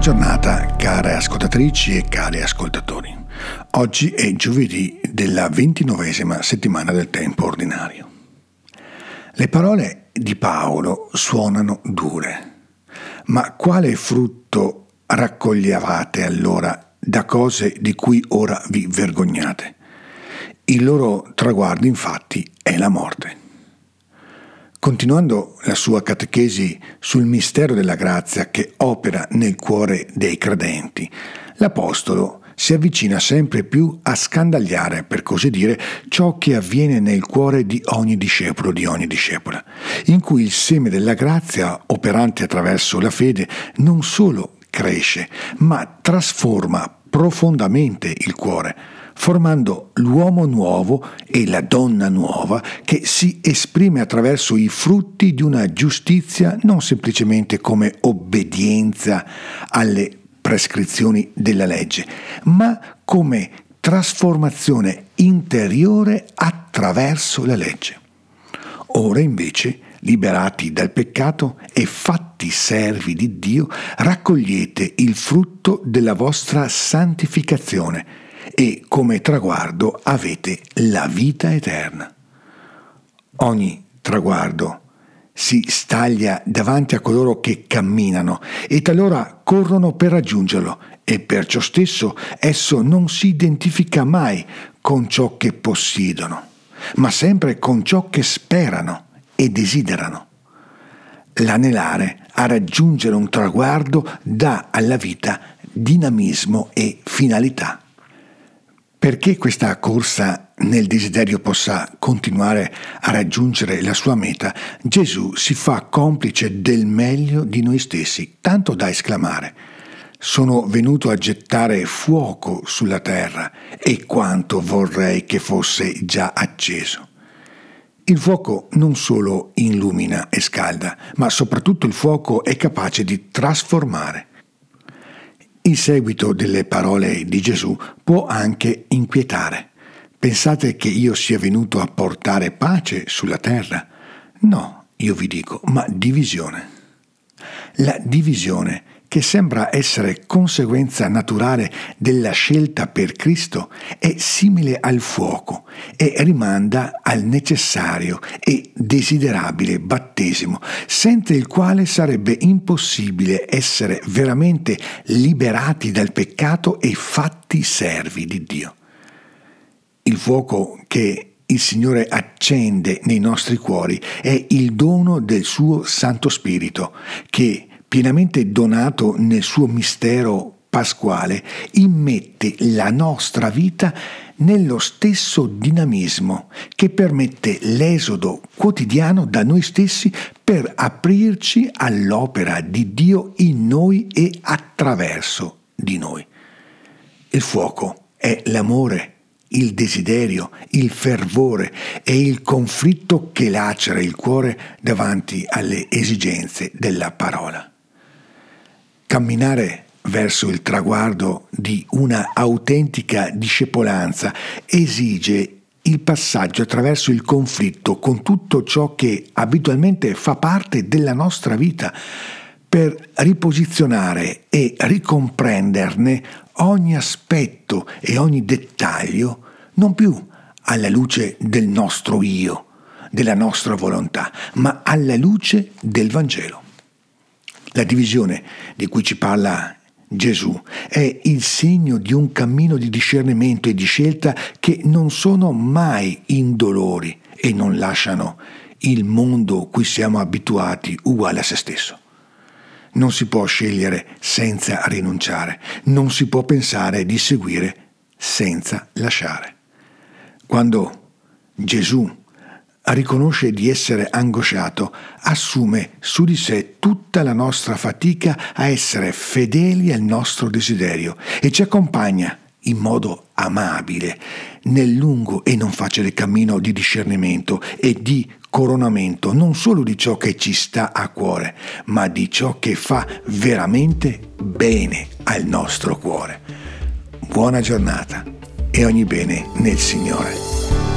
giornata, care ascoltatrici e cari ascoltatori. Oggi è giovedì della ventinovesima settimana del tempo ordinario. Le parole di Paolo suonano dure, ma quale frutto raccoglievate allora da cose di cui ora vi vergognate? Il loro traguardo infatti è la morte. Continuando la sua catechesi sul mistero della grazia che opera nel cuore dei credenti, l'Apostolo si avvicina sempre più a scandagliare, per così dire, ciò che avviene nel cuore di ogni discepolo, di ogni discepola, in cui il seme della grazia, operante attraverso la fede, non solo cresce, ma trasforma profondamente il cuore formando l'uomo nuovo e la donna nuova che si esprime attraverso i frutti di una giustizia non semplicemente come obbedienza alle prescrizioni della legge, ma come trasformazione interiore attraverso la legge. Ora invece, liberati dal peccato e fatti servi di Dio, raccogliete il frutto della vostra santificazione e come traguardo avete la vita eterna. Ogni traguardo si staglia davanti a coloro che camminano e talora corrono per raggiungerlo e perciò stesso esso non si identifica mai con ciò che possiedono, ma sempre con ciò che sperano e desiderano. L'anelare a raggiungere un traguardo dà alla vita dinamismo e finalità. Perché questa corsa nel desiderio possa continuare a raggiungere la sua meta, Gesù si fa complice del meglio di noi stessi, tanto da esclamare sono venuto a gettare fuoco sulla terra e quanto vorrei che fosse già acceso. Il fuoco non solo illumina e scalda, ma soprattutto il fuoco è capace di trasformare. Il seguito delle parole di Gesù può anche inquietare. Pensate che io sia venuto a portare pace sulla terra? No, io vi dico, ma divisione. La divisione che sembra essere conseguenza naturale della scelta per Cristo, è simile al fuoco e rimanda al necessario e desiderabile battesimo, senza il quale sarebbe impossibile essere veramente liberati dal peccato e fatti servi di Dio. Il fuoco che il Signore accende nei nostri cuori è il dono del suo Santo Spirito, che pienamente donato nel suo mistero pasquale, immette la nostra vita nello stesso dinamismo che permette l'esodo quotidiano da noi stessi per aprirci all'opera di Dio in noi e attraverso di noi. Il fuoco è l'amore, il desiderio, il fervore e il conflitto che lacera il cuore davanti alle esigenze della parola. Camminare verso il traguardo di una autentica discepolanza esige il passaggio attraverso il conflitto con tutto ciò che abitualmente fa parte della nostra vita per riposizionare e ricomprenderne ogni aspetto e ogni dettaglio non più alla luce del nostro io, della nostra volontà, ma alla luce del Vangelo. La divisione di cui ci parla Gesù è il segno di un cammino di discernimento e di scelta che non sono mai indolori e non lasciano il mondo cui siamo abituati uguale a se stesso. Non si può scegliere senza rinunciare, non si può pensare di seguire senza lasciare. Quando Gesù riconosce di essere angosciato, assume su di sé tutta la nostra fatica a essere fedeli al nostro desiderio e ci accompagna in modo amabile nel lungo e non facile cammino di discernimento e di coronamento non solo di ciò che ci sta a cuore, ma di ciò che fa veramente bene al nostro cuore. Buona giornata e ogni bene nel Signore.